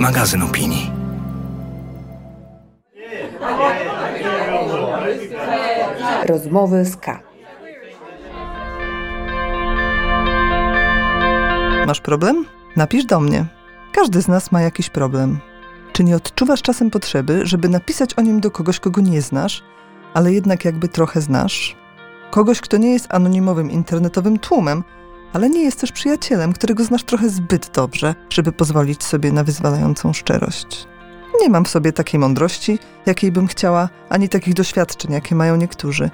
magazyn opinii. Rozmowy z K. Masz problem? Napisz do mnie. Każdy z nas ma jakiś problem. Czy nie odczuwasz czasem potrzeby, żeby napisać o nim do kogoś, kogo nie znasz, ale jednak jakby trochę znasz? Kogoś, kto nie jest anonimowym internetowym tłumem, ale nie jest też przyjacielem, którego znasz trochę zbyt dobrze, żeby pozwolić sobie na wyzwalającą szczerość. Nie mam w sobie takiej mądrości, jakiej bym chciała, ani takich doświadczeń, jakie mają niektórzy,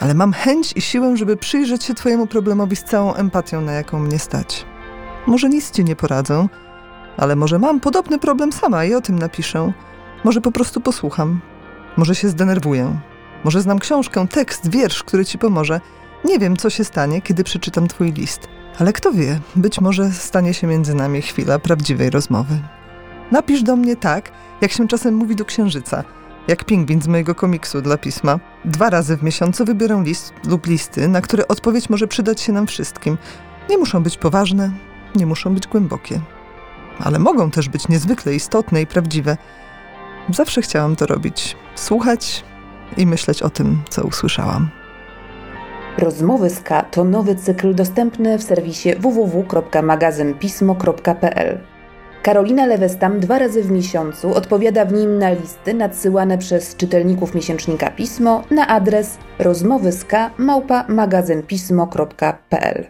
ale mam chęć i siłę, żeby przyjrzeć się Twojemu problemowi z całą empatią, na jaką mnie stać. Może nic Ci nie poradzę, ale może mam podobny problem sama i o tym napiszę. Może po prostu posłucham. Może się zdenerwuję. Może znam książkę, tekst, wiersz, który Ci pomoże. Nie wiem, co się stanie, kiedy przeczytam Twój list. Ale kto wie, być może stanie się między nami chwila prawdziwej rozmowy. Napisz do mnie tak, jak się czasem mówi do księżyca, jak pingwin z mojego komiksu dla pisma. Dwa razy w miesiącu wybiorę list lub listy, na które odpowiedź może przydać się nam wszystkim. Nie muszą być poważne, nie muszą być głębokie, ale mogą też być niezwykle istotne i prawdziwe. Zawsze chciałam to robić słuchać i myśleć o tym, co usłyszałam. Rozmowy z K to nowy cykl dostępny w serwisie www.magazynpismo.pl. Karolina Lewestam dwa razy w miesiącu odpowiada w nim na listy nadsyłane przez czytelników miesięcznika Pismo na adres rozmowyska małpa magazynpismo.pl.